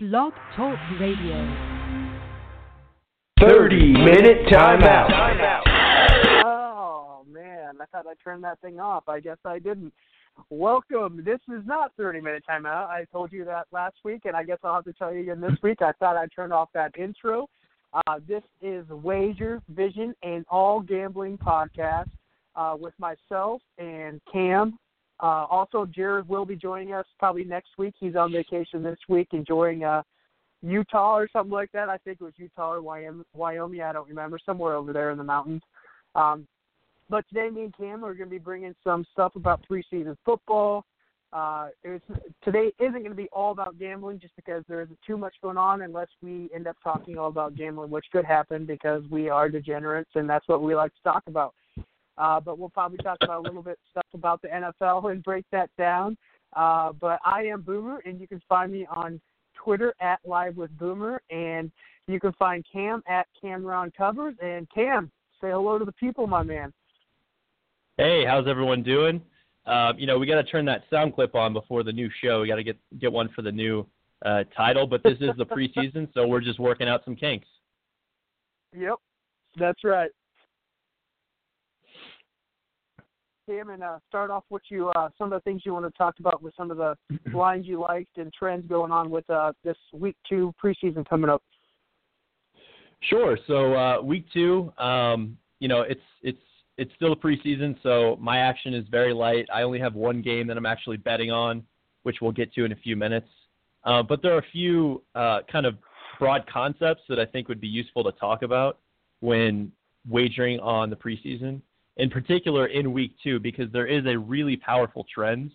Blog Talk Radio. 30 minute timeout. Oh man, I thought I turned that thing off. I guess I didn't. Welcome. This is not 30 minute timeout. I told you that last week, and I guess I'll have to tell you again this week. I thought I turned off that intro. Uh, this is Wager, Vision, and All Gambling podcast uh, with myself and Cam. Uh, also, Jared will be joining us probably next week. He's on vacation this week, enjoying uh, Utah or something like that. I think it was Utah or Wyoming. I don't remember. Somewhere over there in the mountains. Um, but today, me and Cam are going to be bringing some stuff about preseason football. Uh, it's, today isn't going to be all about gambling just because there isn't too much going on unless we end up talking all about gambling, which could happen because we are degenerates and that's what we like to talk about. Uh, but we'll probably talk about a little bit stuff about the NFL and break that down. Uh, but I am Boomer, and you can find me on Twitter at Live with Boomer, and you can find Cam at Cameron Covers. And Cam, say hello to the people, my man. Hey, how's everyone doing? Uh, you know, we got to turn that sound clip on before the new show. We got to get get one for the new uh, title, but this is the preseason, so we're just working out some kinks. Yep, that's right. Cam, and uh, start off with you uh, some of the things you want to talk about with some of the lines you liked and trends going on with uh, this week two preseason coming up. Sure. So uh, week two, um, you know, it's it's it's still a preseason, so my action is very light. I only have one game that I'm actually betting on, which we'll get to in a few minutes. Uh, but there are a few uh, kind of broad concepts that I think would be useful to talk about when wagering on the preseason in particular in week two, because there is a really powerful trend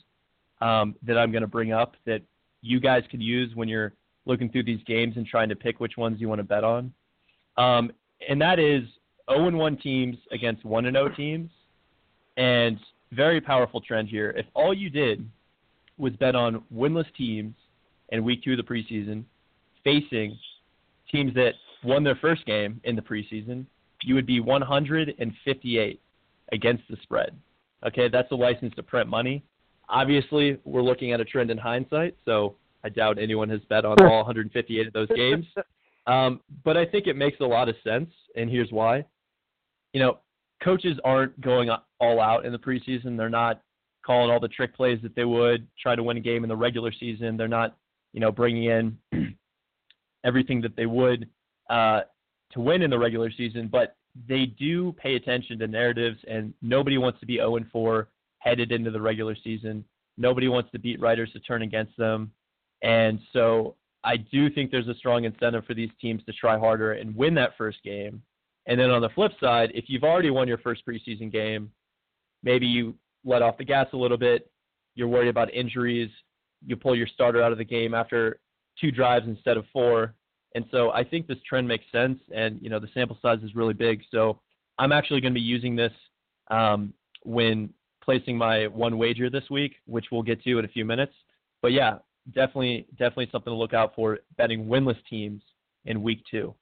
um, that I'm going to bring up that you guys could use when you're looking through these games and trying to pick which ones you want to bet on. Um, and that is 0 1 teams against 1 0 teams. And very powerful trend here. If all you did was bet on winless teams in week two of the preseason facing teams that won their first game in the preseason, you would be 158 against the spread. Okay, that's a license to print money. Obviously, we're looking at a trend in hindsight, so I doubt anyone has bet on all 158 of those games. Um, but I think it makes a lot of sense, and here's why. You know, coaches aren't going all out in the preseason. They're not calling all the trick plays that they would try to win a game in the regular season. They're not, you know, bringing in everything that they would uh, to win in the regular season. But they do pay attention to narratives, and nobody wants to be 0 4 headed into the regular season. Nobody wants the beat writers to turn against them. And so I do think there's a strong incentive for these teams to try harder and win that first game. And then on the flip side, if you've already won your first preseason game, maybe you let off the gas a little bit, you're worried about injuries, you pull your starter out of the game after two drives instead of four, and so I think this trend makes sense, and you know the sample size is really big. So I'm actually going to be using this um, when placing my one wager this week, which we'll get to in a few minutes. But yeah, definitely, definitely something to look out for betting winless teams in week two.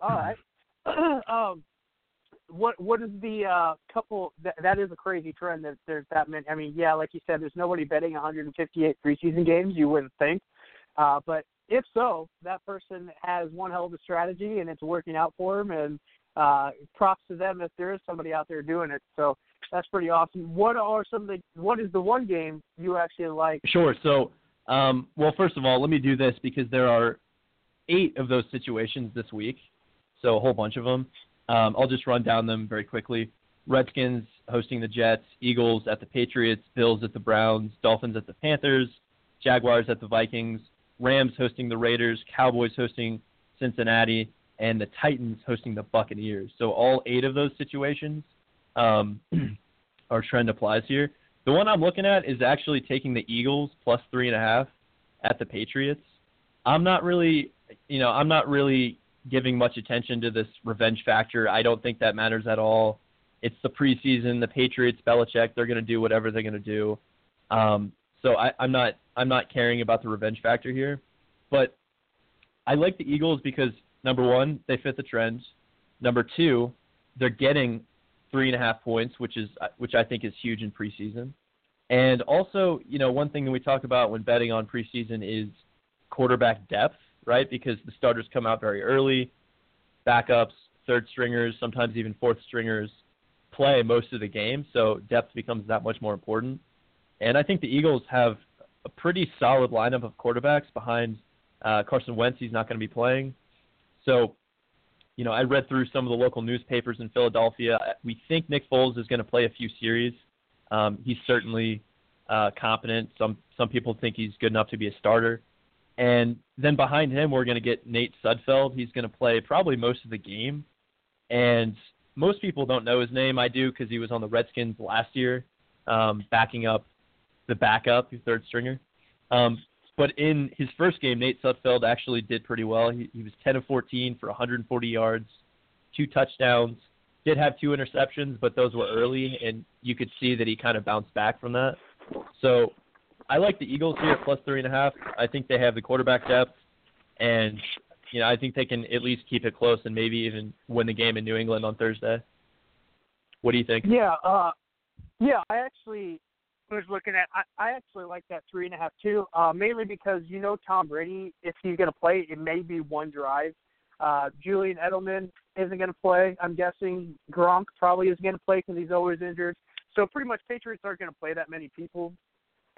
All right. um, what what is the uh, couple that that is a crazy trend that there's that many. I mean, yeah, like you said, there's nobody betting 158 preseason games. You wouldn't think, uh, but if so, that person has one hell of a strategy and it's working out for them. And uh, props to them if there is somebody out there doing it. So that's pretty awesome. What are some of the what is the one game you actually like? Sure. So, um, well, first of all, let me do this because there are eight of those situations this week, so a whole bunch of them. Um, I'll just run down them very quickly. Redskins hosting the Jets, Eagles at the Patriots, Bills at the Browns, Dolphins at the Panthers, Jaguars at the Vikings, Rams hosting the Raiders, Cowboys hosting Cincinnati, and the Titans hosting the Buccaneers. So all eight of those situations, um, our trend applies here. The one I'm looking at is actually taking the Eagles plus three and a half at the Patriots. I'm not really, you know, I'm not really giving much attention to this revenge factor. I don't think that matters at all. It's the preseason. The Patriots, Belichick, they're going to do whatever they're going to do. Um, so I, I'm not I'm not caring about the revenge factor here, but I like the Eagles because number one, they fit the trend. Number two, they're getting three and a half points, which is which I think is huge in preseason. And also, you know, one thing that we talk about when betting on preseason is quarterback depth, right? Because the starters come out very early, backups, third stringers, sometimes even fourth stringers play most of the game, so depth becomes that much more important. And I think the Eagles have a pretty solid lineup of quarterbacks behind uh, Carson Wentz. He's not going to be playing. So, you know, I read through some of the local newspapers in Philadelphia. We think Nick Foles is going to play a few series. Um, he's certainly uh, competent. Some some people think he's good enough to be a starter. And then behind him, we're going to get Nate Sudfeld. He's going to play probably most of the game. And most people don't know his name. I do because he was on the Redskins last year, um, backing up the backup, third stringer. Um, but in his first game, Nate Sudfeld actually did pretty well. He, he was 10 of 14 for 140 yards, two touchdowns. Did have two interceptions, but those were early, and you could see that he kind of bounced back from that. So I like the Eagles here plus three and a half. I think they have the quarterback depth, and you know I think they can at least keep it close and maybe even win the game in New England on Thursday. What do you think? Yeah, uh, yeah. I actually was looking at. I, I actually like that three and a half too, uh, mainly because you know Tom Brady, if he's going to play, it may be one drive. Uh, Julian Edelman isn't going to play. I'm guessing Gronk probably is going to play because he's always injured. So pretty much Patriots aren't going to play that many people.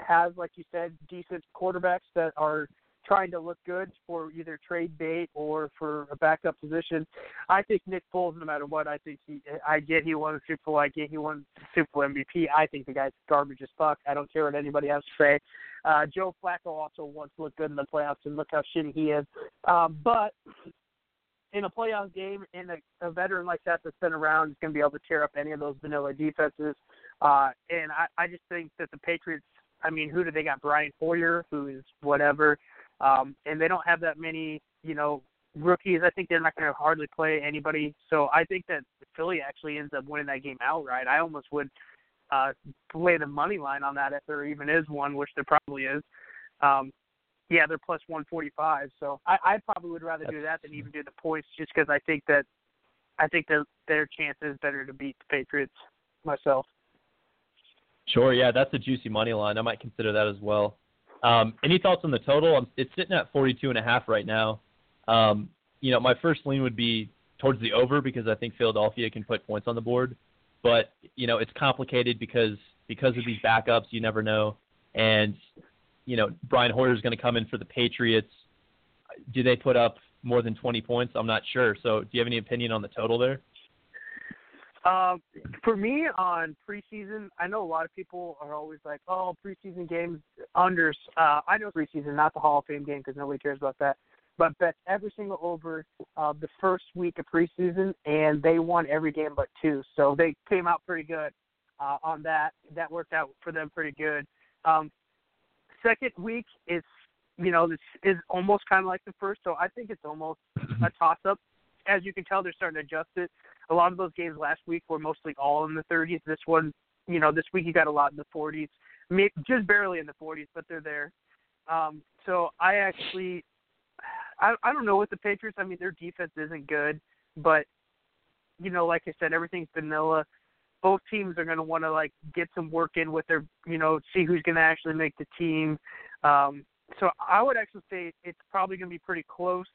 Have like you said, decent quarterbacks that are trying to look good for either trade bait or for a backup position. I think Nick Foles, no matter what, I think he, I get he won the Super Bowl, I get he won Super Bowl MVP. I think the guy's garbage as fuck. I don't care what anybody has to say. Uh, Joe Flacco also once looked good in the playoffs, and look how shitty he is. Um, but in a playoff game, in a, a veteran like that that's been around is going to be able to tear up any of those vanilla defenses. Uh, and I, I just think that the Patriots. I mean, who do they got? Brian Hoyer, who is whatever. Um, and they don't have that many, you know, rookies. I think they're not going to hardly play anybody. So I think that Philly actually ends up winning that game outright. I almost would uh, play the money line on that if there even is one, which there probably is. Um, yeah, they're plus 145. So I, I probably would rather do that than even do the points, just because I think that I think that their chance is better to beat the Patriots myself. Sure, yeah, that's a juicy money line. I might consider that as well. Um, any thoughts on the total? It's sitting at 42 and a half right now. Um, you know, my first lean would be towards the over because I think Philadelphia can put points on the board. But you know, it's complicated because because of these backups, you never know. And you know, Brian Hoyer is going to come in for the Patriots. Do they put up more than 20 points? I'm not sure. So, do you have any opinion on the total there? Um, for me on preseason, I know a lot of people are always like, "Oh, preseason games unders." Uh, I know preseason, not the Hall of Fame game, because nobody cares about that. But bet every single over uh, the first week of preseason, and they won every game but two. So they came out pretty good uh, on that. That worked out for them pretty good. Um, second week, it's you know this is almost kind of like the first, so I think it's almost a toss up. As you can tell, they're starting to adjust it a lot of those games last week were mostly all in the 30s. This one, you know, this week you got a lot in the 40s, just barely in the 40s, but they're there. Um, so I actually, I I don't know with the Patriots. I mean, their defense isn't good, but you know, like I said, everything's vanilla. Both teams are going to want to like get some work in with their, you know, see who's going to actually make the team. Um, so I would actually say it's probably going to be pretty close.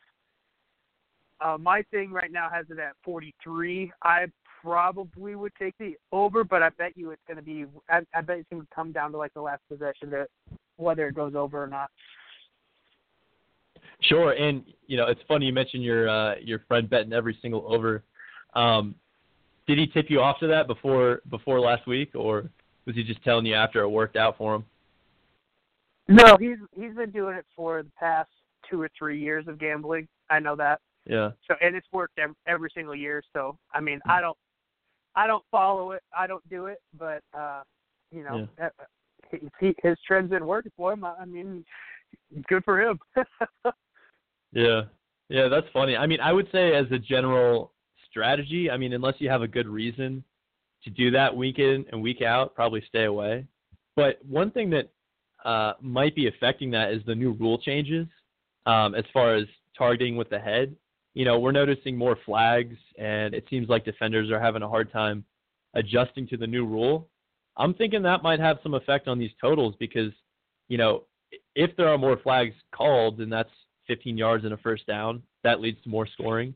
Uh, my thing right now has it at 43. I probably would take the over, but I bet you it's going to be. I, I bet it's going to come down to like the last possession to whether it goes over or not. Sure, and you know it's funny you mentioned your uh, your friend betting every single over. Um, did he tip you off to that before before last week, or was he just telling you after it worked out for him? No, he's he's been doing it for the past two or three years of gambling. I know that. Yeah. So and it's worked every, every single year. So I mean, I don't, I don't follow it. I don't do it, but uh, you know, yeah. Uh, he, his trends been working for him. I mean, good for him. yeah. Yeah, that's funny. I mean, I would say as a general strategy, I mean, unless you have a good reason to do that week in and week out, probably stay away. But one thing that uh, might be affecting that is the new rule changes um, as far as targeting with the head you know, we're noticing more flags, and it seems like defenders are having a hard time adjusting to the new rule, I'm thinking that might have some effect on these totals because, you know, if there are more flags called, then that's 15 yards and a first down. That leads to more scoring.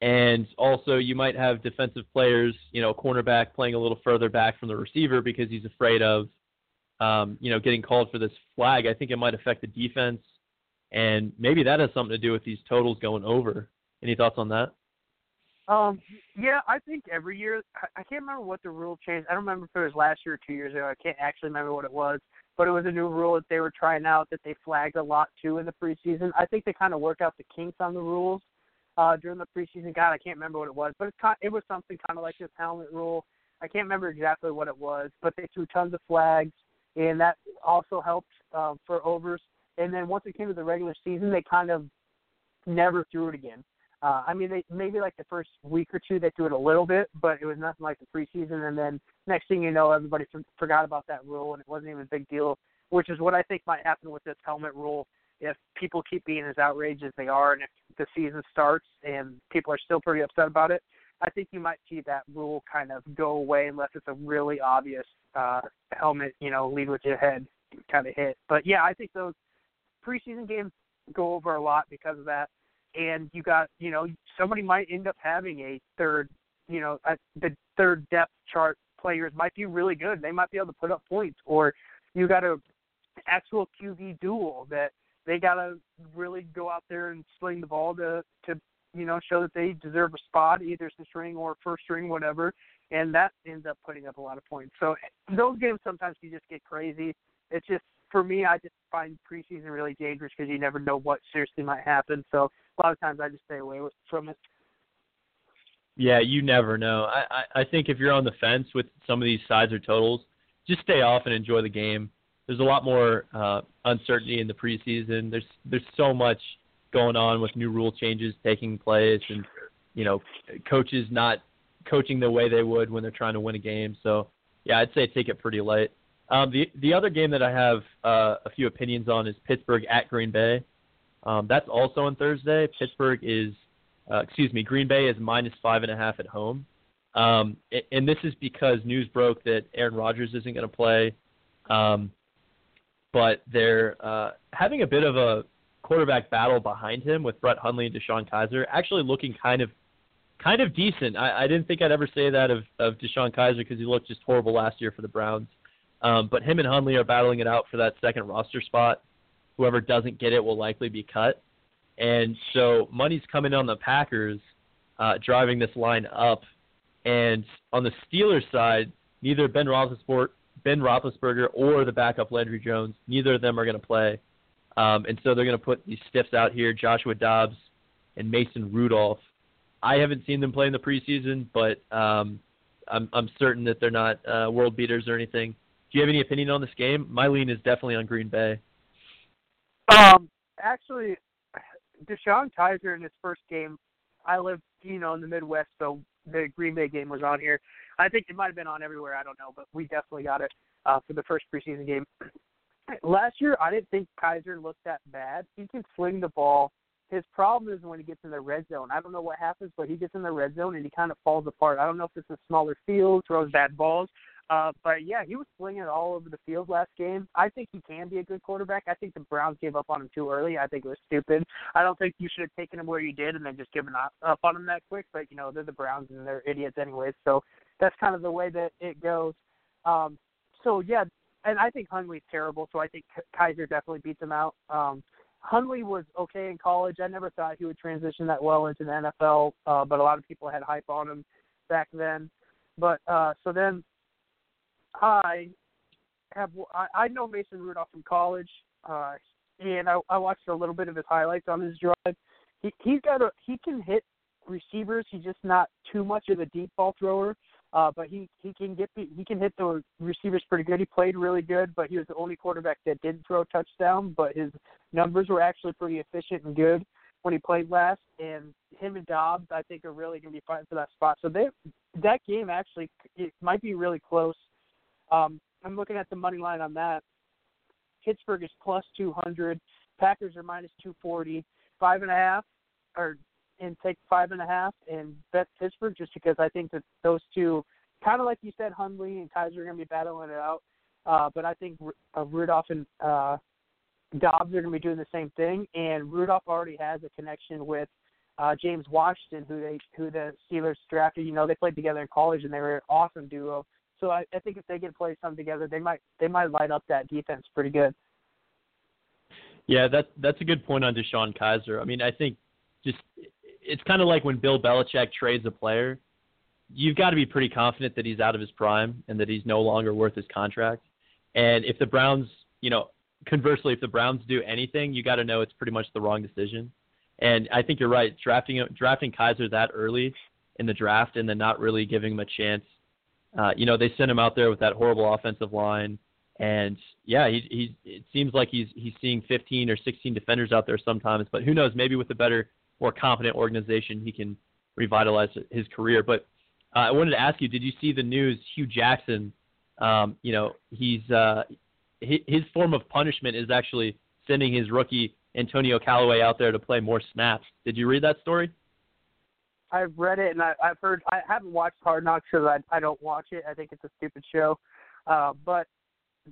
And also, you might have defensive players, you know, cornerback playing a little further back from the receiver because he's afraid of, um, you know, getting called for this flag. I think it might affect the defense, and maybe that has something to do with these totals going over. Any thoughts on that? Um, yeah, I think every year I can't remember what the rule changed. I don't remember if it was last year or two years ago. I can't actually remember what it was, but it was a new rule that they were trying out that they flagged a lot too in the preseason. I think they kind of worked out the kinks on the rules uh, during the preseason. God, I can't remember what it was, but it's kind, it was something kind of like this helmet rule. I can't remember exactly what it was, but they threw tons of flags, and that also helped uh, for overs. And then once it came to the regular season, they kind of never threw it again. Uh, I mean, they maybe like the first week or two they threw it a little bit, but it was nothing like the preseason. And then next thing you know, everybody f- forgot about that rule, and it wasn't even a big deal. Which is what I think might happen with this helmet rule if people keep being as outraged as they are, and if the season starts and people are still pretty upset about it. I think you might see that rule kind of go away unless it's a really obvious uh, helmet, you know, lead with your head kind of hit. But yeah, I think those preseason games go over a lot because of that. And you got you know somebody might end up having a third you know a, the third depth chart players might be really good. They might be able to put up points. Or you got a actual QB duel that they got to really go out there and sling the ball to to you know show that they deserve a spot either the string or first string whatever. And that ends up putting up a lot of points. So those games sometimes you just get crazy. It's just for me I just find preseason really dangerous because you never know what seriously might happen so a lot of times I just stay away from it. Yeah, you never know. I, I I think if you're on the fence with some of these sides or totals, just stay off and enjoy the game. There's a lot more uh, uncertainty in the preseason. There's there's so much going on with new rule changes taking place, and you know, coaches not coaching the way they would when they're trying to win a game. So yeah, I'd say take it pretty light. Um, the the other game that I have uh, a few opinions on is Pittsburgh at Green Bay. Um, that's also on Thursday. Pittsburgh is, uh, excuse me, Green Bay is minus five and a half at home. Um, and this is because news broke that Aaron Rodgers isn't going to play. Um, but they're uh, having a bit of a quarterback battle behind him with Brett Hundley and DeShone Kizer, actually looking kind of kind of decent. I, I didn't think I'd ever say that of, of DeShone Kizer because he looked just horrible last year for the Browns. Um, but him and Hundley are battling it out for that second roster spot whoever doesn't get it will likely be cut. And so money's coming on the Packers, uh, driving this line up. And on the Steelers side, neither Ben Roethlisberger, Ben Roethlisberger or the backup Landry Jones, neither of them are going to play. Um, and so they're going to put these stiffs out here, Joshua Dobbs and Mason Rudolph. I haven't seen them play in the preseason, but um, I'm, I'm certain that they're not uh, world beaters or anything. Do you have any opinion on this game? My lean is definitely on Green Bay. Um, actually, DeShone Kizer in his first game, I live, you know, in the Midwest, so the Green Bay game was on here. I think it might have been on everywhere. I don't know, but we definitely got it uh, for the first preseason game. Last year, I didn't think Kizer looked that bad. He can sling the ball. His problem is when he gets in the red zone. I don't know what happens, but he gets in the red zone and he kind of falls apart. I don't know if it's a smaller field, throws bad balls, uh, but yeah, he was slinging it all over the field last game. I think he can be a good quarterback. I think the Browns gave up on him too early. I think it was stupid. I don't think you should have taken him where you did and then just given up on him that quick. But you know they're the Browns and they're idiots anyways. So that's kind of the way that it goes. Um, so yeah, and I think Hundley's terrible. So I think Kizer definitely beats him out. Um, Hundley was okay in college. I never thought he would transition that well into the NFL, uh, but a lot of people had hype on him back then. But uh, so then I have I, know Mason Rudolph from college, uh, and I, I watched a little bit of his highlights on his drive. He he's got a he can hit receivers. He's just not too much of a deep ball thrower. Uh, but he he can get he can hit the receivers pretty good. He played really good, but he was the only quarterback that didn't throw a touchdown. But his numbers were actually pretty efficient and good when he played last. And him and Dobbs, I think, are really going to be fighting for that spot. So they that game actually it might be really close. Um, I'm looking at the money line on that. Pittsburgh is plus 200. Packers are minus 240. Five and a half, or and take five and a half and bet Pittsburgh just because I think that those two kind of like you said, Hundley and Kizer are going to be battling it out. Uh, but I think uh, Rudolph and uh, Dobbs are going to be doing the same thing. And Rudolph already has a connection with uh, James Washington, who they who the Steelers drafted. You know, they played together in college, and they were an awesome duo. So I, I think if they get play something together, they might they might light up that defense pretty good. Yeah, that that's a good point on DeShone Kizer. I mean, I think just it's kind of like when Bill Belichick trades a player, you've got to be pretty confident that he's out of his prime and that he's no longer worth his contract. And if the Browns, you know, conversely, if the Browns do anything, you got to know it's pretty much the wrong decision. And I think you're right. Drafting drafting Kizer that early in the draft and then not really giving him a chance. Uh, you know, they sent him out there with that horrible offensive line, and yeah, he he it seems like he's he's seeing 15 or 16 defenders out there sometimes. But who knows? Maybe with a better, more competent organization, he can revitalize his career. But uh, I wanted to ask you, did you see the news? Hue Jackson, um, you know, he's uh, his, his form of punishment is actually sending his rookie Antonio Callaway out there to play more snaps. Did you read that story? I've read it and I, I've heard. I haven't watched Hard Knocks because I I don't watch it. I think it's a stupid show. Uh, but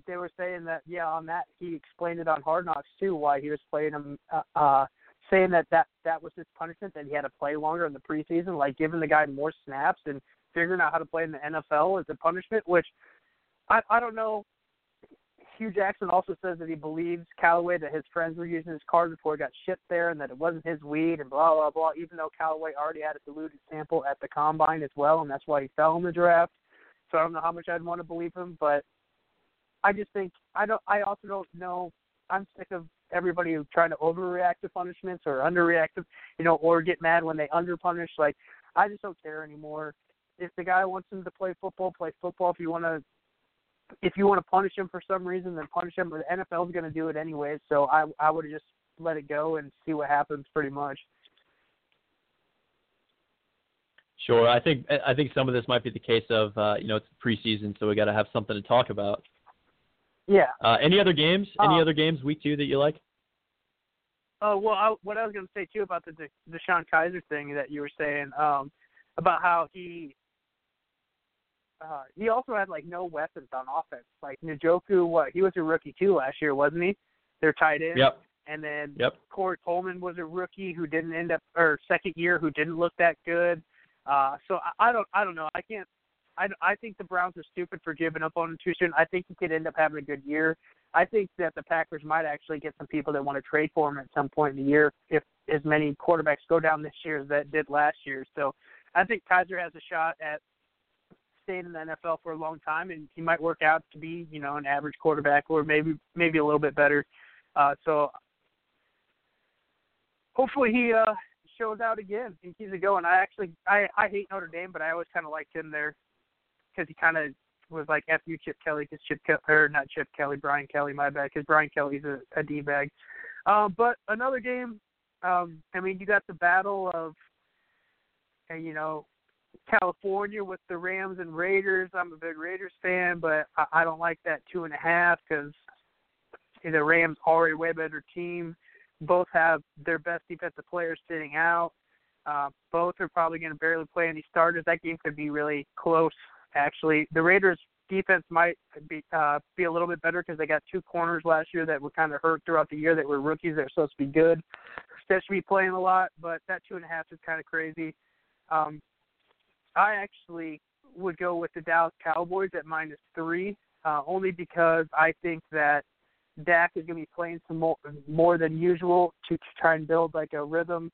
they were saying that yeah, on that he explained it on Hard Knocks too why he was playing him. Uh, uh, saying that that that was his punishment that he had to play longer in the preseason, like giving the guy more snaps and figuring out how to play in the NFL as a punishment. Which I I don't know Hue Jackson also says that he believes Callaway that his friends were using his card before he got shipped there and that it wasn't his weed and blah blah blah. Even though Callaway already had a diluted sample at the combine as well, and that's why he fell in the draft. So I don't know how much I'd want to believe him, but I just think I don't. I also don't know. I'm sick of everybody who trying to overreact to punishments or underreact to, you know, or get mad when they underpunish. Like I just don't care anymore. If the guy wants him to play football, play football. If you want to if you want to punish him for some reason, then punish him. But the NFL is going to do it anyway, so I I would just let it go and see what happens, pretty much. Sure, I think I think some of this might be the case of uh, you know it's preseason, so we got to have something to talk about. Yeah. Uh, any other games? Any um, other games week two that you like? Oh well, I, what I was going to say too about the De, DeShone Kizer thing that you were saying um, about how he uh, he also had like no weapons on offense. Like Njoku, what he was a rookie too last year, wasn't he? Their tight end. Yep. And then yep. Corey Coleman was a rookie who didn't end up or second year who didn't look that good. Uh, so I, I don't I don't know. I can't. I, I think the Browns are stupid for giving up on him too soon. I think he could end up having a good year. I think that the Packers might actually get some people that want to trade for him at some point in the year if as many quarterbacks go down this year as that did last year. So I think Kizer has a shot at staying in the NFL for a long time, and he might work out to be, you know, an average quarterback or maybe maybe a little bit better. Uh, so hopefully he uh, shows out again and keeps it going. I actually I I hate Notre Dame, but I always kind of liked him there because he kind of was like F you Chip Kelly because Chip Kelly or not Chip Kelly Brian Kelly my bad because Brian Kelly's a, a d bag. Um, but another game. Um, I mean, you got the battle of, and you know, California with the Rams and Raiders. I'm a big Raiders fan, but I, I don't like that two and a half because you the Rams are a way better team. Both have their best defensive players sitting out. Uh, both are probably going to barely play any starters. That game could be really close. Actually, the Raiders' defense might be uh, be a little bit better because they got two corners last year that were kind of hurt throughout the year that were rookies that are supposed to be good. That should be playing a lot, but that two and a half is kind of crazy. Um, I actually would go with the Dallas Cowboys at minus three, uh, only because I think that Dak is going to be playing some more more than usual to try and build like a rhythm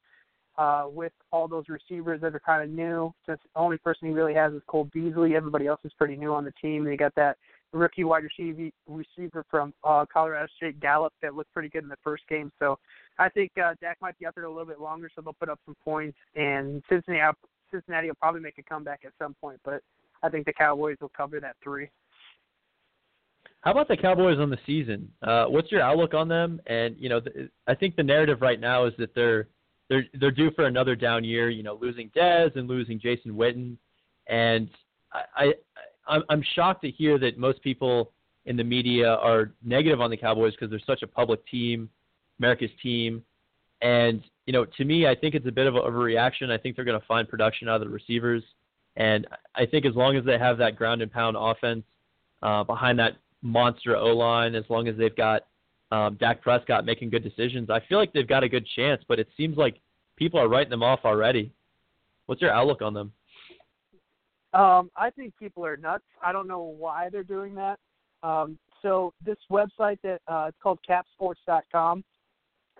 uh, with all those receivers that are kind of new. Since the only person he really has is Cole Beasley, everybody else is pretty new on the team. They got that rookie wide receiver receiver from uh, Colorado State Gallup that looked pretty good in the first game. So I think uh, Dak might be out there a little bit longer, so they'll put up some points. And Cincinnati Cincinnati will probably make a comeback at some point, but I think the Cowboys will cover that three. How about the Cowboys on the season? Uh, what's your outlook on them? And you know, the, I think the narrative right now is that they're they're they're due for another down year. You know, losing Dez and losing Jason Witten, and I, I I'm shocked to hear that most people in the media are negative on the Cowboys because they're such a public team, America's team, and you know, to me, I think it's a bit of a overreaction. I think they're going to find production out of the receivers, And I think as long as they have that ground and pound offense uh, behind that monster O line, as long as they've got um, Dak Prescott making good decisions, I feel like they've got a good chance. But it seems like people are writing them off already. What's your outlook on them? Um, I think people are nuts. I don't know why they're doing that. Um, so this website that uh, it's called capsports.com,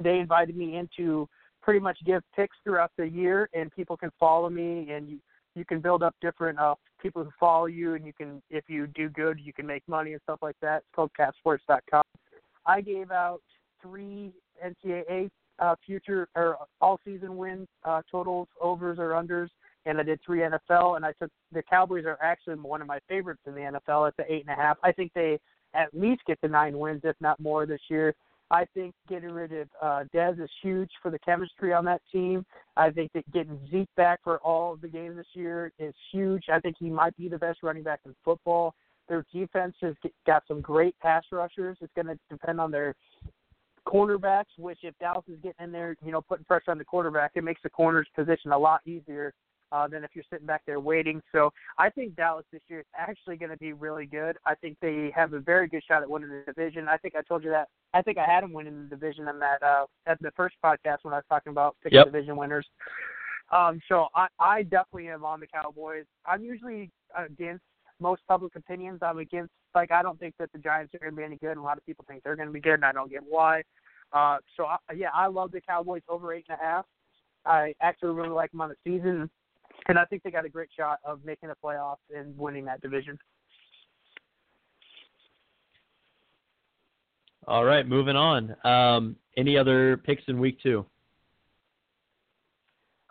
they invited me in to pretty much give picks throughout the year, and people can follow me, and you you can build up different uh, people who follow you, and you can if you do good, you can make money and stuff like that. It's called capsports.com. I gave out three NCAA uh, future or all season win uh, totals, overs or unders, and I did three NFL. And I took the Cowboys are actually one of my favorites in the NFL at the eight and a half. I think they at least get to nine wins, if not more, this year. I think getting rid of uh, Dez is huge for the chemistry on that team. I think that getting Zeke back for all of the games this year is huge. I think he might be the best running back in football. Their defense has got some great pass rushers. It's going to depend on their cornerbacks, which if Dallas is getting in there, you know, putting pressure on the quarterback, it makes the corner's position a lot easier uh, than if you're sitting back there waiting. So I think Dallas this year is actually going to be really good. I think they have a very good shot at winning the division. I think I told you that. I think I had them winning the division in that uh, at the first podcast when I was talking about picking yep. division winners. Um, so I, I definitely am on the Cowboys. I'm usually against most public opinions. I'm against like I don't think that the Giants are going to be any good. And a lot of people think they're going to be good, and I don't get why. Uh, so I, yeah, I love the Cowboys over eight and a half. I actually really like them on the season and I think they got a great shot of making the playoffs and winning that division. All right, moving on. Um, any other picks in week two?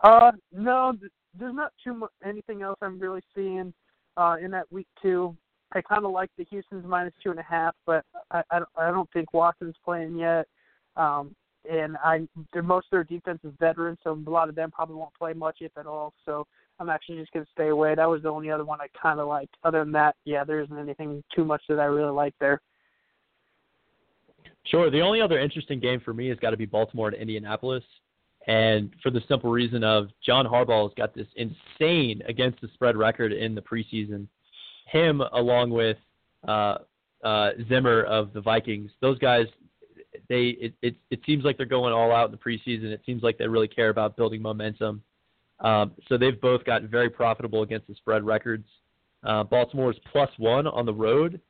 Uh, no, there's not too much anything else I'm really seeing uh, in that week two. I kind of like the Houston's minus two and a half, but I, I, I don't think Watson's playing yet. Um, and I, most of their defense is veterans, so a lot of them probably won't play much, if at all. So I'm actually just to stay away. That was the only other one I kind of liked. Other than that, yeah, there isn't anything too much that I really like there. Sure. The only other interesting game for me has got to be Baltimore and Indianapolis. And for the simple reason of John Harbaugh has got this insane against the spread record in the preseason. Him along with uh, uh, Zimmer of the Vikings, those guys, they it, it it seems like they're going all out in the preseason. It seems like they really care about building momentum. Um, so they've both gotten very profitable against the spread records. Uh, Baltimore is plus one on the road,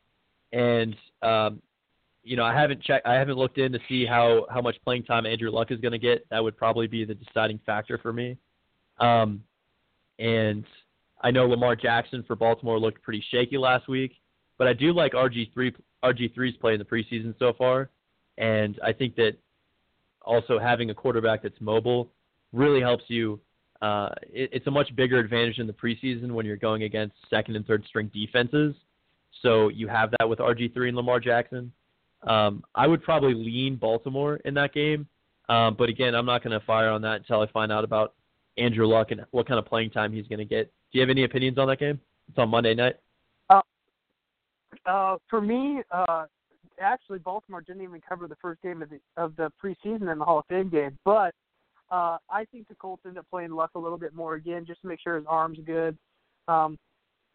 and um, you know I haven't checked, I haven't looked in to see how how much playing time Andrew Luck is going to get. That would probably be the deciding factor for me. Um, and I know Lamar Jackson for Baltimore looked pretty shaky last week, but I do like RG3 RG3's play in the preseason so far, and I think that also having a quarterback that's mobile really helps you uh, it, it's a much bigger advantage in the preseason when you're going against second and third string defenses. So you have that with RG3 and Lamar Jackson. Um, I would probably lean Baltimore in that game, um, but again, I'm not going to fire on that until I find out about Andrew Luck and what kind of playing time he's going to get. Do you have any opinions on that game? It's on Monday night. Uh, uh, for me, uh, actually, Baltimore didn't even cover the first game of the of the preseason in the Hall of Fame game, but uh, I think the Colts end up playing Luck a little bit more again, just to make sure his arm's good. Um,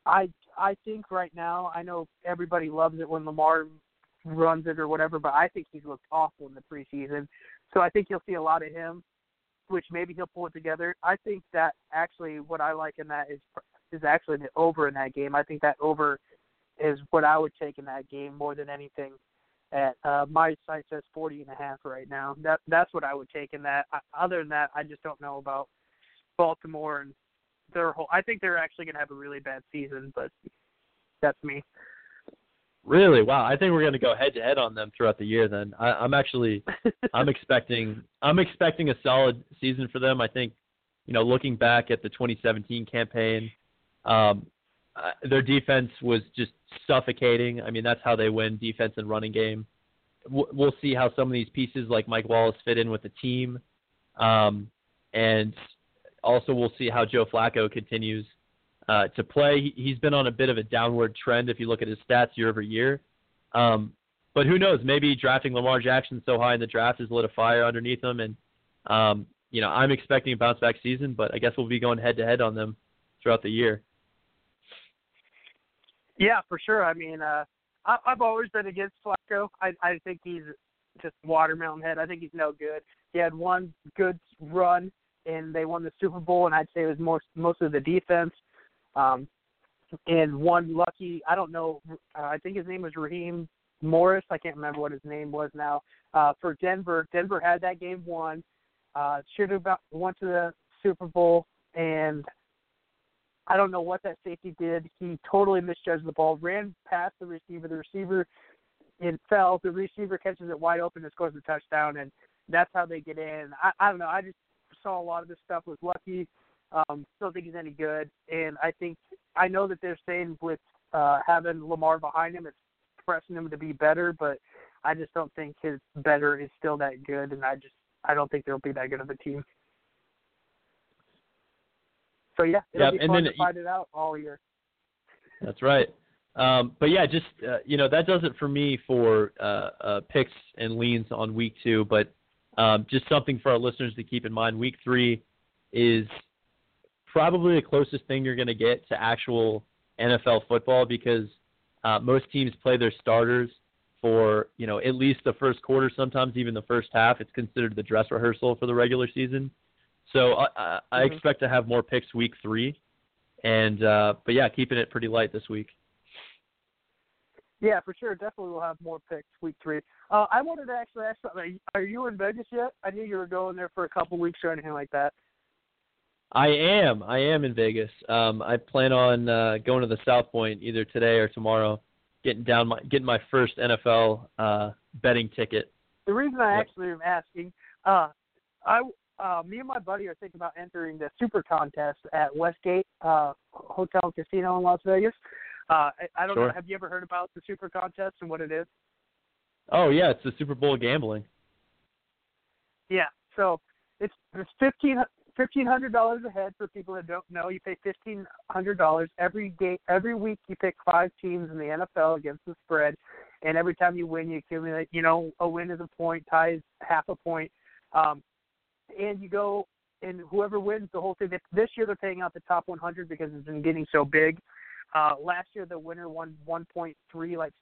I I think right now, I know everybody loves it when Lamar runs it or whatever, but I think he's looked awful in the preseason. So I think you'll see a lot of him, which maybe he'll pull it together. I think that actually what I like in that is is actually the over in that game. I think that over is what I would take in that game more than anything at uh, my site says 40 and a half right now. That that's what I would take in that. Other than that, I just don't know about Baltimore and their whole. I think they're actually going to have a really bad season, but that's me. Really? Wow. I think we're going to go head to head on them throughout the year. Then I, I'm actually I'm expecting I'm expecting a solid season for them. I think you know looking back at the 2017 campaign, um, uh, their defense was just suffocating. I mean, that's how they win defense and running game. We'll see how some of these pieces like Mike Wallace fit in with the team, um, and also we'll see how Joe Flacco continues uh, to play. He's been on a bit of a downward trend if you look at his stats year over year. Um, but who knows? Maybe drafting Lamar Jackson so high in the draft has lit a fire underneath him, and um, you know I'm expecting a bounce back season. But I guess we'll be going head to head on them throughout the year. Yeah, for sure. I mean, uh, I, I've always been against Flacco. I, I think he's just watermelon head. I think he's no good. He had one good run, and they won the Super Bowl, and I'd say it was more mostly the defense. Um, and one lucky, I don't know, uh, I think his name was Raheem Morris. I can't remember what his name was now. Uh, for Denver, Denver had that game won. Uh, should have went to the Super Bowl, and I don't know what that safety did. He totally misjudged the ball, ran past the receiver. The receiver it fell. The receiver catches it wide open and scores a touchdown, and that's how they get in. I, I don't know. I just saw a lot of this stuff was lucky. Um, still think he's any good, and I think I know that they're saying with uh, having Lamar behind him, it's pressing him to be better, but I just don't think his better is still that good, and I just I don't think they'll be that good of a team. So yeah, it'll yeah, be and fun then to find it out all year. That's right. Um, but yeah, just uh, you know that does it for me for uh, uh, picks and leans on week two. But um, just something for our listeners to keep in mind: week three is probably the closest thing you're going to get to actual NFL football because uh, most teams play their starters for you know at least the first quarter, sometimes even the first half. It's considered the dress rehearsal for the regular season. So I, I, I Mhm. expect to have more picks week three, and uh, but yeah, keeping it pretty light this week. Yeah, for sure. Definitely we'll have more picks week three. Uh, I wanted to actually ask something. Are you, are you in Vegas yet? I knew you were going there for a couple weeks or anything like that. I am. I am in Vegas. Um, I plan on uh, going to the South Point either today or tomorrow, getting down my getting my first NFL uh, betting ticket. The reason I Yep. actually am asking, uh, I uh, me and my buddy are thinking about entering the Super Contest at Westgate uh, Hotel and Casino in Las Vegas. Uh, I, I don't Sure. know. Have you ever heard about the Super Contest and what it is? Oh yeah, it's the Super Bowl gambling. Yeah. So it's it's fifteen fifteen hundred dollars a head for people that don't know. You pay fifteen hundred dollars every day. Every week you pick five teams in the NFL against the spread, and every time you win, you accumulate. You know, a win is a point, tie is half a point, um, and you go and whoever wins the whole thing. This year they're paying out the top 100 because it's been getting so big. Uh, last year the winner won 1.3 like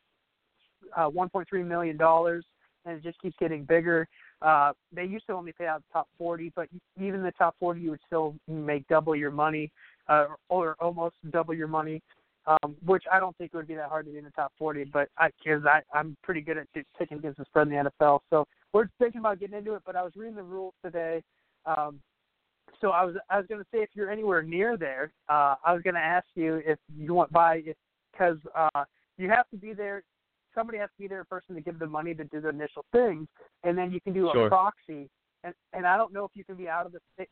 uh, 1.3 million dollars, and it just keeps getting bigger. Uh, they used to only pay out the top 40, but even the top 40, you would still make double your money, uh, or almost double your money. Um, which I don't think would be that hard to be in the top 40, but I, cause I, I'm pretty good at picking against the spread in the NFL. So we're thinking about getting into it, but I was reading the rules today. Um, so I was, I was going to say if you're anywhere near there, uh, I was going to ask you if you want by, if, cause, uh, you have to be there somebody has to be there a person to give the money to do the initial things, and then you can do a proxy. And and I don't know if you can be out of the state,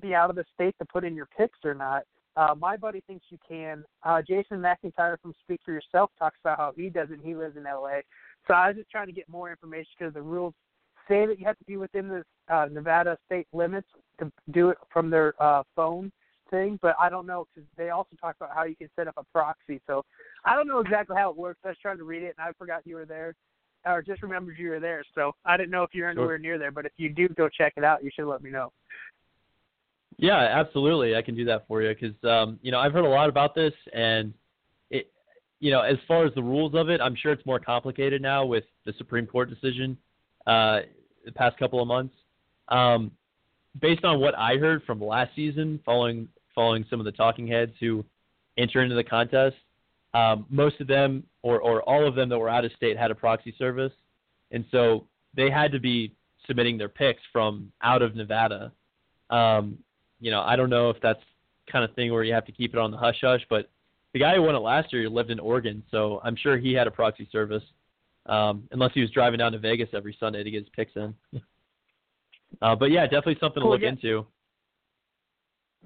be out of the state to put in your picks or not. Uh, my buddy thinks you can. Uh, Jason McIntyre from Speak for Yourself talks about how he does it. He lives in LA. So I was just trying to get more information because the rules say that you have to be within the uh, Nevada state limits to do it from their uh, phone thing. But I don't know because they also talk about how you can set up a proxy. So I don't know exactly how it works. I was trying to read it and I forgot you were there, or just remembered you were there. So I didn't know if you're Sure. anywhere near there. But if you do go check it out, you should let me know. Yeah, absolutely. I can do that for you because um, you know I've heard a lot about this, and it, you know, as far as the rules of it, I'm sure it's more complicated now with the Supreme Court decision uh, the past couple of months. Um, based on what I heard from last season, following following some of the talking heads who enter into the contest, um, most of them or or all of them that were out of state had a proxy service, and so they had to be submitting their picks from out of Nevada. Um, you know, I don't know if that's kind of thing where you have to keep it on the hush hush, but the guy who won it last year lived in Oregon, so I'm sure he had a proxy service. Um, unless he was driving down to Vegas every Sunday to get his picks in. uh, but yeah, definitely something Cool, to look yeah. into.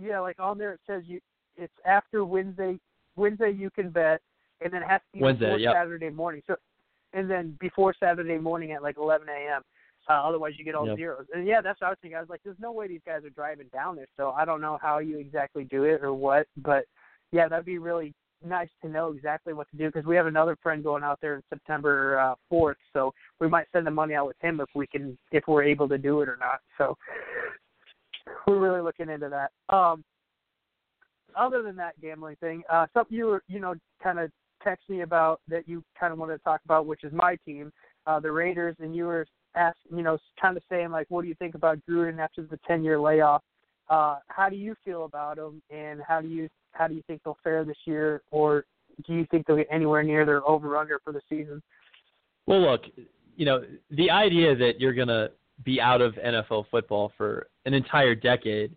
Yeah, like on there it says you it's after Wednesday. Wednesday you can bet, and then it has to be Wednesday, before yep. Saturday morning. So, and then before Saturday morning at like 11 a.m. Uh, otherwise, you get all Yep. zeros. And yeah, that's what I was thinking. I was like, there's no way these guys are driving down there. So I don't know how you exactly do it or what, but yeah, that'd be really nice to know exactly what to do because we have another friend going out there in September uh, 4th. So we might send the money out with him if we can, if we're able to do it or not. So we're really looking into that. Um, other than that gambling thing, uh, something you were, you know, kind of text me about that you kind of wanted to talk about, which is my team, uh, the Raiders, and you were asking, you know, kind of saying like, what do you think about Gruden after the 10-year layoff? Uh, how do you feel about him, and how do you how do you think they'll fare this year, or do you think they'll get anywhere near their over/under for the season? Well, look, you know, the idea that you're gonna be out of NFL football for an entire decade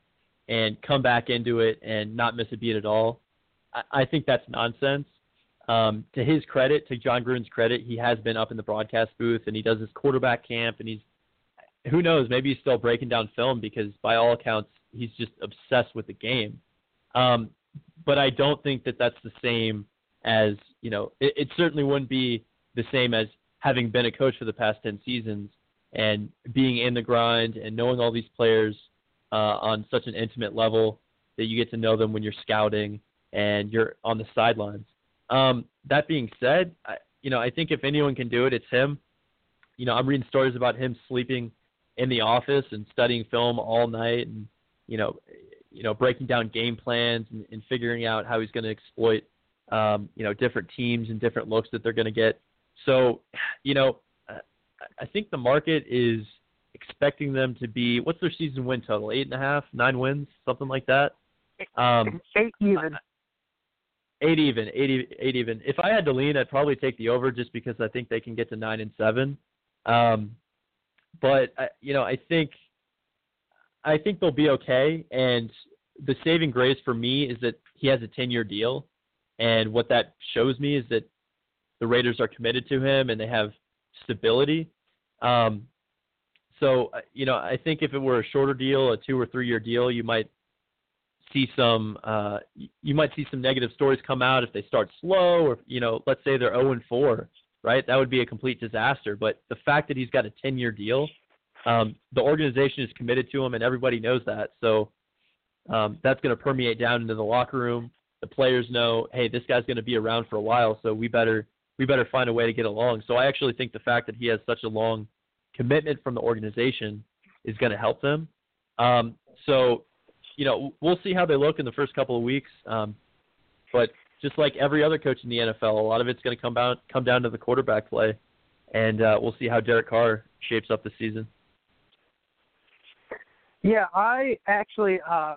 and come back into it and not miss a beat at all, I, I think that's nonsense. Um, to his credit, to Jon Gruden's credit, he has been up in the broadcast booth and he does his quarterback camp and he's who knows, maybe he's still breaking down film because by all accounts he's just obsessed with the game. Um, but I don't think that that's the same as you know. It, it certainly wouldn't be the same as having been a coach for the past ten seasons and being in the grind and knowing all these players uh, on such an intimate level that you get to know them when you're scouting and you're on the sidelines. Um, that being said, I, you know, I think if anyone can do it, it's him. You know, I'm reading stories about him sleeping in the office and studying film all night, and you know, you know, breaking down game plans and, and figuring out how he's going to exploit, um, you know, different teams and different looks that they're going to get. So, you know, I think the market is expecting them to be what's their season win total? Eight and a half, nine wins, something like that. Um, eight even. Eight even, eight, eight even. If I had to lean, I'd probably take the over just because I think they can get to nine and seven. Um, but I, you know, I think I think they'll be okay. And the saving grace for me is that he has a ten-year deal, and what that shows me is that the Raiders are committed to him and they have stability. Um, so uh, you know, I think if it were a shorter deal, a two or three year deal, you might see some uh, you might see some negative stories come out if they start slow, or you know, let's say they're 0 and 4, right? That would be a complete disaster. But the fact that he's got a 10 year deal, um, the organization is committed to him, and everybody knows that. So um, that's going to permeate down into the locker room. The players know, hey, this guy's going to be around for a while, so we better we better find a way to get along. So I actually think the fact that he has such a long commitment from the organization is going to help them. Um, so, you know, we'll see how they look in the first couple of weeks. Um, but just like every other coach in the NFL, a lot of it's going to come down come down to the quarterback play, and uh, we'll see how Derek Carr shapes up the season. Yeah, I actually uh,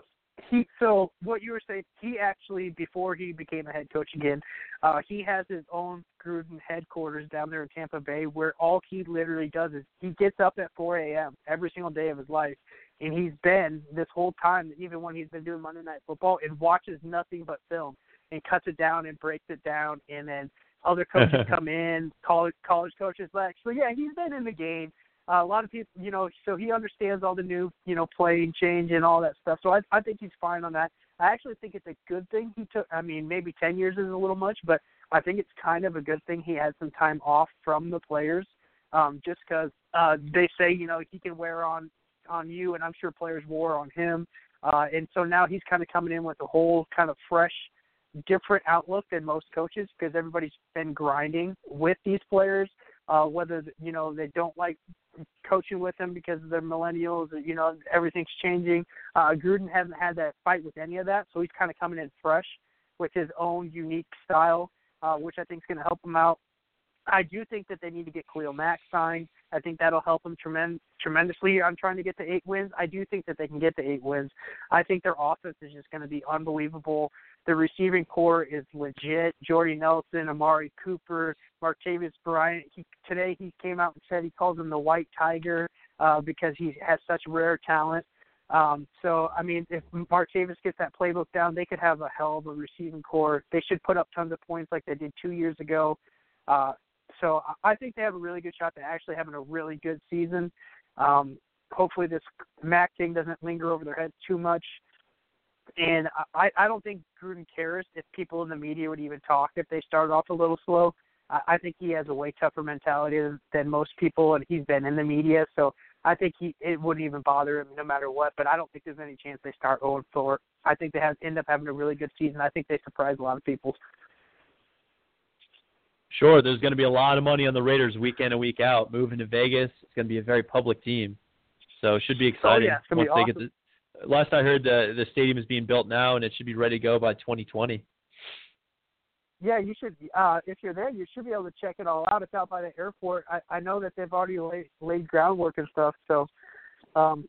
he so what you were saying he actually before he became a head coach again uh he has his own Gruden headquarters down there in Tampa Bay where all he literally does is he gets up at 4 a.m. every single day of his life and he's been this whole time even when he's been doing Monday Night Football and watches nothing but film and cuts it down and breaks it down and then other coaches come in college college coaches like so yeah he's been in the game uh, a lot of people, you know, so he understands all the new, you know, playing change and all that stuff. So I, I think he's fine on that. I actually think it's a good thing he took. I mean, maybe ten years is a little much, but I think it's kind of a good thing he had some time off from the players, um, just because uh, they say, you know, he can wear on on you, and I'm sure players wore on him. Uh, and so now he's kind of coming in with a whole kind of fresh, different outlook than most coaches because everybody's been grinding with these players uh, whether you know they don't like coaching with them because they're millennials. You know everything's changing. Uh, Gruden hasn't had that fight with any of that, so he's kind of coming in fresh with his own unique style, uh, which I think is going to help him out. I do think that they need to get Khalil Mack signed. I think that'll help them tremend- tremendously on trying to get to eight wins. I do think that they can get to eight wins. I think their offense is just going to be unbelievable. The receiving corps is legit. Jordy Nelson, Amari Cooper, Martavis Bryant. He, today he came out and said he calls him the White Tiger uh, because he has such rare talent. Um, so I mean, if Martavis gets that playbook down, they could have a hell of a receiving corps. They should put up tons of points like they did two years ago. Uh, so I think they have a really good shot to actually having a really good season. Um, hopefully, this Mack thing doesn't linger over their heads too much. And I, I don't think Gruden cares if people in the media would even talk if they start off a little slow. I, I think he has a way tougher mentality than, than most people, and he's been in the media, so I think he it wouldn't even bother him no matter what. But I don't think there's any chance they start 0 4. I think they have end up having a really good season. I think they surprise a lot of people. Sure, there's going to be a lot of money on the Raiders week in and week out. Moving to Vegas, it's going to be a very public team, so it should be exciting oh, yeah, once awesome. they get the last I heard, the the stadium is being built now, and it should be ready to go by 2020. Yeah, you should. Uh, if you're there, you should be able to check it all out. It's out by the airport. I, I know that they've already laid, laid groundwork and stuff, so um,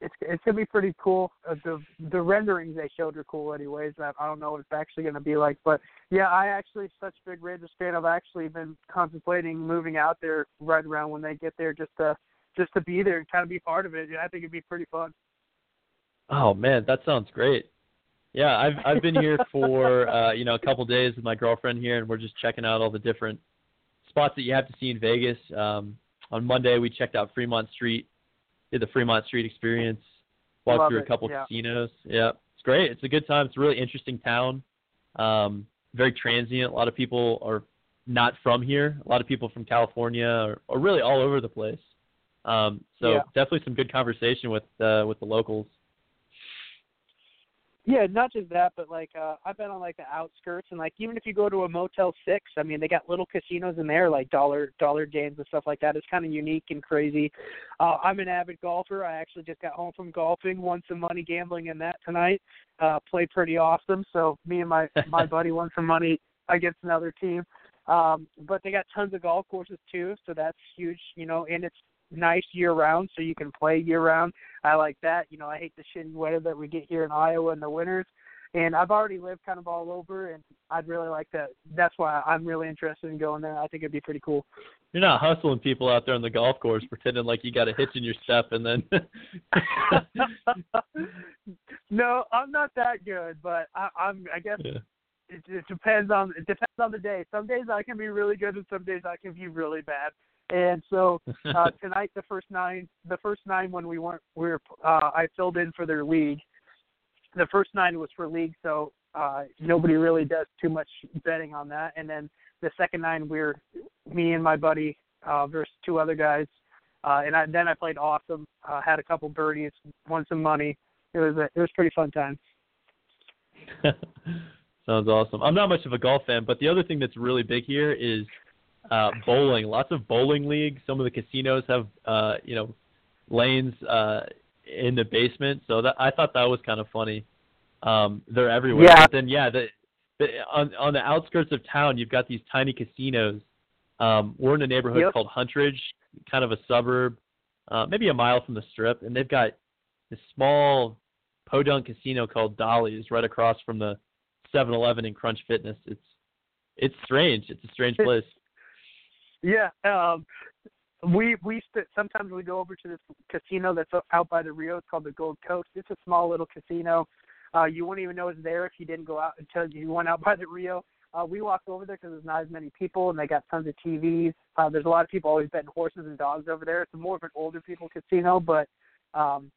it's it's gonna be pretty cool. Uh, the the renderings they showed are cool, anyways. I, I don't know what it's actually gonna be like, but yeah, I actually such a big Raiders fan. I've actually been contemplating moving out there right around when they get there, just to just to be there and kind of be part of it. I think it'd be pretty fun. Oh man, that sounds great. Yeah, I've I've been here for uh, you know a couple days with my girlfriend here, and we're just checking out all the different spots that you have to see in Vegas. Um, on Monday, we checked out Fremont Street, did the Fremont Street experience, walked Love through it, a couple yeah. casinos. Yeah, it's great. It's a good time. It's a really interesting town. Um, very transient. A lot of people are not from here. A lot of people from California or, or really all over the place. Um, so Yeah. definitely some good conversation with uh, with the locals. Yeah, not just that, but like uh I've been on like the outskirts and like even if you go to a Motel Six, I mean they got little casinos in there, like dollar dollar games and stuff like that. It's kind of unique and crazy. Uh I'm an avid golfer. I actually just got home from golfing, won some money gambling in that tonight. Uh played pretty awesome. So me and my my buddy won some money against another team. Um but they got tons of golf courses too, so that's huge, you know, and it's nice year round so you can play year round. I like that. You know, I hate the shitty weather that we get here in Iowa in the winters. And I've already lived kind of all over and I'd really like that. that's why I'm really interested in going there. I think it'd be pretty cool. You're not hustling people out there on the golf course, pretending like you got a hitch in your step, and then. no, I'm not that good, but I, I'm I guess yeah. it, it depends on it depends on the day. Some days I can be really good and some days I can be really bad. And so uh, tonight, the first nine, the first nine when we weren't, we were, uh, I filled in for their league. The first nine was for league, so uh, nobody really does too much betting on that. And then the second nine, we're me and my buddy uh, versus two other guys. Uh, and I, then I played awesome. Uh, had a couple birdies, won some money. It was a, it was a pretty fun time. Sounds awesome. I'm not much of a golf fan, but the other thing that's really big here is uh, bowling. Lots of bowling leagues. Some of the casinos have uh, you know lanes uh, in the basement, so that I thought that was kind of funny. Um, they're everywhere. Yeah. But then yeah, the, the on on the outskirts of town, you've got these tiny casinos. Um, we're in a neighborhood Yep. called Huntridge, kind of a suburb, uh, maybe a mile from the strip, and they've got this small podunk casino called Dotty's right across from the 7-Eleven and Crunch Fitness. It's it's strange. It's a strange place. Yeah, um, we we st- sometimes we go over to this casino that's out by the Rio. It's called the Gold Coast. It's a small little casino. Uh, you wouldn't even know it's there if you didn't go out until you went out by the Rio. Uh, we walked over there because there's not as many people, and they got tons of TVs. Uh, there's a lot of people always betting horses and dogs over there. It's more of an older people casino, but um,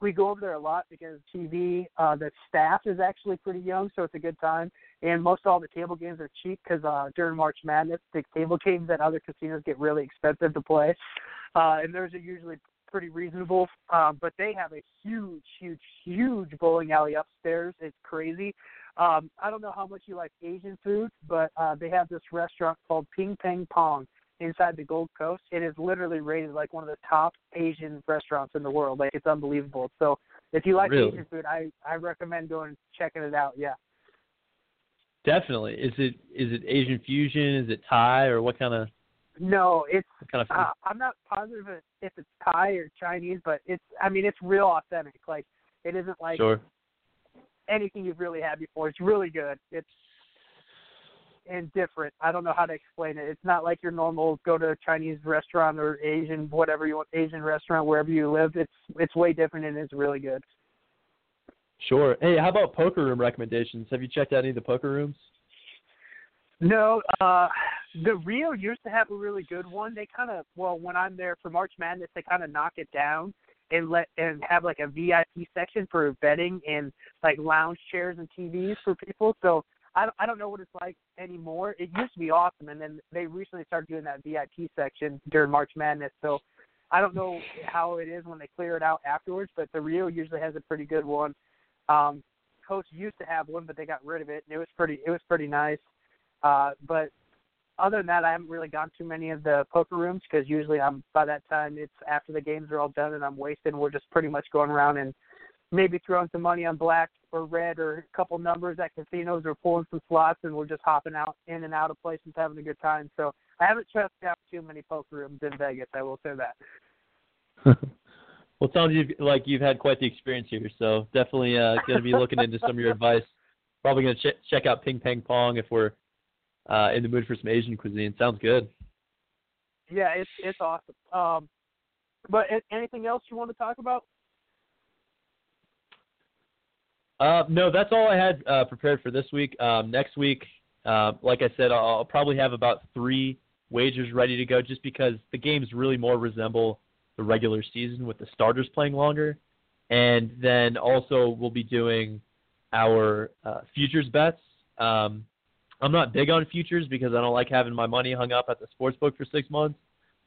we go over there a lot because TV, uh, the staff is actually pretty young, so it's a good time. And most all the table games are cheap because uh, during March Madness, the table games at other casinos get really expensive to play, uh, and theirs are usually pretty reasonable. Uh, but they have a huge, huge, huge bowling alley upstairs. It's crazy. Um, I don't know how much you like Asian food, but uh, they have this restaurant called Ping Pang Pong inside the Gold Coast. It is literally rated like one of the top Asian restaurants in the world. Like it's unbelievable. So if you like Really? Asian food, I I recommend going and checking it out. Yeah. Definitely. Is it is it Asian fusion? Is it Thai or what kind of No, it's kind of uh, I'm not positive if- if it's Thai or Chinese, but it's I mean it's real authentic. Like it isn't like sure. anything you've really had before. It's really good. It's and different. I don't know how to explain it. It's not like your normal go to a Chinese restaurant or Asian whatever you want Asian restaurant wherever you live. It's it's way different and it's really good. Sure. Hey, how about poker room recommendations? Have you checked out any of the poker rooms? No, uh the Rio used to have a really good one. They kind of well, when I'm there for March Madness, they kind of knock it down and let and have like a VIP section for betting and like lounge chairs and TVs for people. So I I don't know what it's like anymore. It used to be awesome, and then they recently started doing that VIP section during March Madness. So I don't know how it is when they clear it out afterwards, but the Rio usually has a pretty good one. Um, Coach used to have one, but they got rid of it, and it was pretty it was pretty nice. Uh, but other than that, I haven't really gone to many of the poker rooms because usually I'm by that time it's after the games are all done and I'm wasted. And we're just pretty much going around and maybe throwing some money on black or red or a couple numbers at casinos or pulling some slots and we're just hopping out in and out of places having a good time. So I haven't checked out too many poker rooms in Vegas. I will say that. well, it sounds like you've had quite the experience here, so definitely uh, going to be looking into some of your advice. Probably going to ch- check out Ping Pang Pong if we're uh, in the mood for some Asian cuisine. Sounds good. Yeah, it's it's awesome. Um, but anything else you want to talk about? Uh, no, that's all I had uh, prepared for this week. Um, next week, uh, like I said, I'll, I'll probably have about three wagers ready to go, just because the games really more resemble the regular season with the starters playing longer, and then also we'll be doing our uh, futures bets. Um, I'm not big on futures because I don't like having my money hung up at the sports book for six months,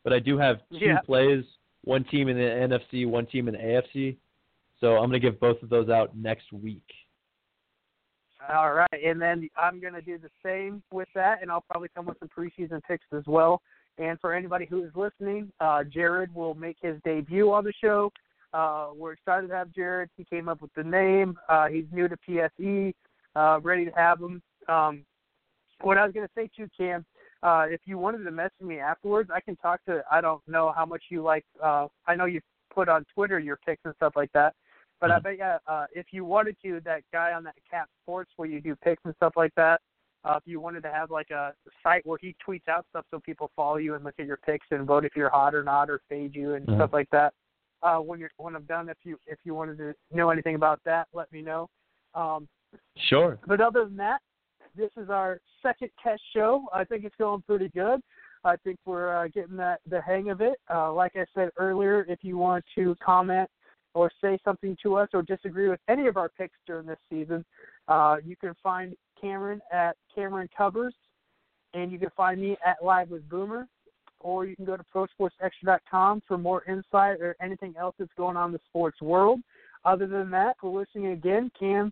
but I do have two yeah. plays: one team in the NFC, one team in the AFC. So I'm going to give both of those out next week. All right, and then I'm going to do the same with that, and I'll probably come with some preseason picks as well. And for anybody who is listening, uh, Jared will make his debut on the show. Uh, we're excited to have Jared. He came up with the name. Uh, he's new to PSE. Uh, ready to have him. Um, what I was going to say to Cam, uh, if you wanted to message me afterwards, I can talk to. I don't know how much you like. Uh, I know you put on Twitter your picks and stuff like that. But I bet yeah, uh, if you wanted to, that guy on that Cap Sports where you do picks and stuff like that, uh, if you wanted to have like a site where he tweets out stuff so people follow you and look at your picks and vote if you're hot or not or fade you and mm-hmm. stuff like that. Uh, when you're when I'm done, if you if you wanted to know anything about that, let me know. Um, sure. But other than that, this is our second test show. I think it's going pretty good. I think we're uh, getting that the hang of it. Uh, like I said earlier, if you want to comment or say something to us or disagree with any of our picks during this season, uh, you can find Cameron at Cameron Covers, and you can find me at Live with Boomer, or you can go to ProSportsExtra.com for more insight or anything else that's going on in the sports world. Other than that, we're listening again. Cam,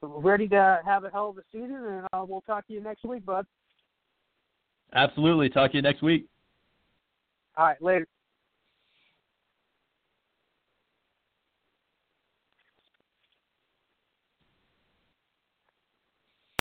ready to have a hell of a season, and uh, we'll talk to you next week, bud. Absolutely. Talk to you next week. All right, later.